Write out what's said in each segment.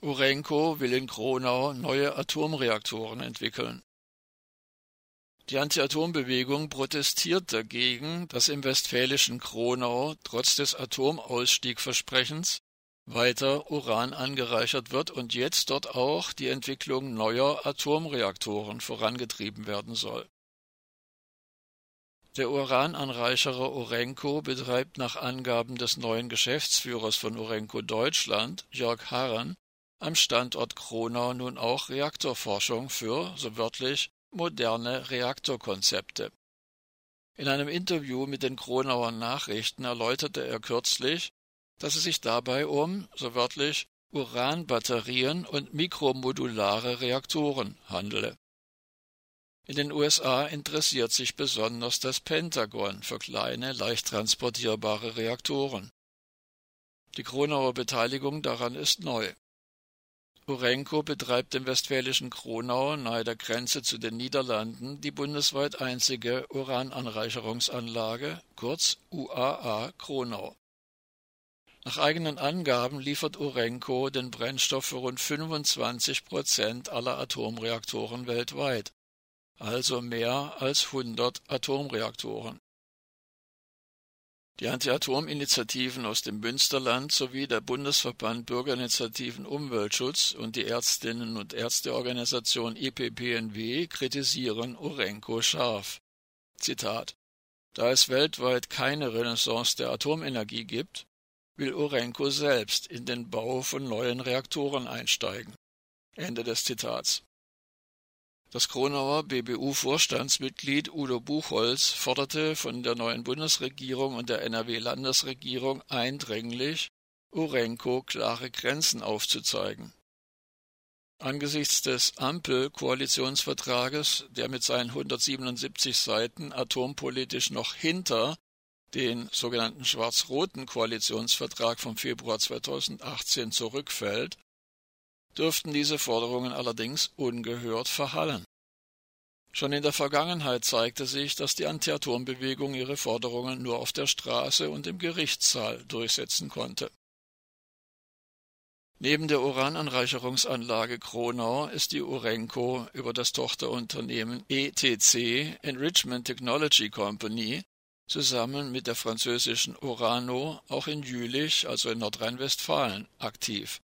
Urenco will in Kronau neue Atomreaktoren entwickeln. Die Anti-Atom-Bewegung protestiert dagegen, dass im westfälischen Kronau trotz des Atomausstiegversprechens weiter Uran angereichert wird und jetzt dort auch die Entwicklung neuer Atomreaktoren vorangetrieben werden soll. Der Urananreicherer Urenco betreibt nach Angaben des neuen Geschäftsführers von Urenco Deutschland, Jörg Harren, am Standort Kronau nun auch Reaktorforschung für, so wörtlich, moderne Reaktorkonzepte. In einem Interview mit den Kronauer Nachrichten erläuterte er kürzlich, dass es sich dabei um, so wörtlich, Uranbatterien und mikromodulare Reaktoren handele. In den USA interessiert sich besonders das Pentagon für kleine, leicht transportierbare Reaktoren. Die Kronauer Beteiligung daran ist neu. Urenco betreibt im westfälischen Kronau nahe der Grenze zu den Niederlanden die bundesweit einzige Urananreicherungsanlage, kurz UAA Kronau. Nach eigenen Angaben liefert Urenco den Brennstoff für rund 25 Prozent aller Atomreaktoren weltweit, also mehr als 100 Atomreaktoren. Die Anti-Atom-Initiativen aus dem Münsterland sowie der Bundesverband Bürgerinitiativen Umweltschutz und die Ärztinnen und Ärzteorganisation IPPNW kritisieren Urenco scharf. Zitat Da es weltweit keine Renaissance der Atomenergie gibt, will Urenco selbst in den Bau von neuen Reaktoren einsteigen. Ende des Zitats. Das Kronauer BBU-Vorstandsmitglied Udo Buchholz forderte von der neuen Bundesregierung und der NRW-Landesregierung eindringlich, Urenco klare Grenzen aufzuzeigen. Angesichts des Ampel-Koalitionsvertrages, der mit seinen 177 Seiten atompolitisch noch hinter den sogenannten schwarz-roten Koalitionsvertrag vom Februar 2018 zurückfällt, dürften diese Forderungen allerdings ungehört verhallen. Schon in der Vergangenheit zeigte sich, dass die Anti-Atom-Bewegung ihre Forderungen nur auf der Straße und im Gerichtssaal durchsetzen konnte. Neben der Urananreicherungsanlage Kronau ist die Urenco über das Tochterunternehmen ETC Enrichment Technology Company zusammen mit der französischen Orano auch in Jülich, also in Nordrhein-Westfalen, aktiv.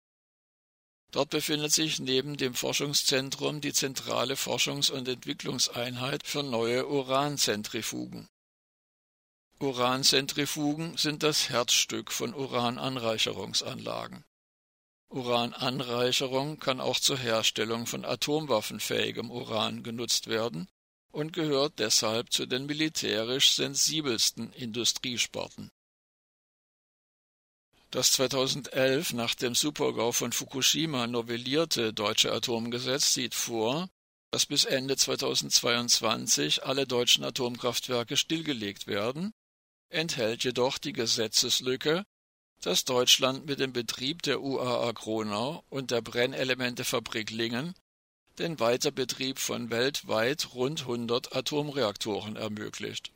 Dort befindet sich neben dem Forschungszentrum die zentrale Forschungs- und Entwicklungseinheit für neue Uranzentrifugen. Uranzentrifugen sind das Herzstück von Urananreicherungsanlagen. Urananreicherung kann auch zur Herstellung von atomwaffenfähigem Uran genutzt werden und gehört deshalb zu den militärisch sensibelsten Industriesporten. Das 2011 nach dem Supergau von Fukushima novellierte deutsche Atomgesetz sieht vor, dass bis Ende 2022 alle deutschen Atomkraftwerke stillgelegt werden, enthält jedoch die Gesetzeslücke, dass Deutschland mit dem Betrieb der UAA Kronau und der Brennelementefabrik Lingen den Weiterbetrieb von weltweit rund 100 Atomreaktoren ermöglicht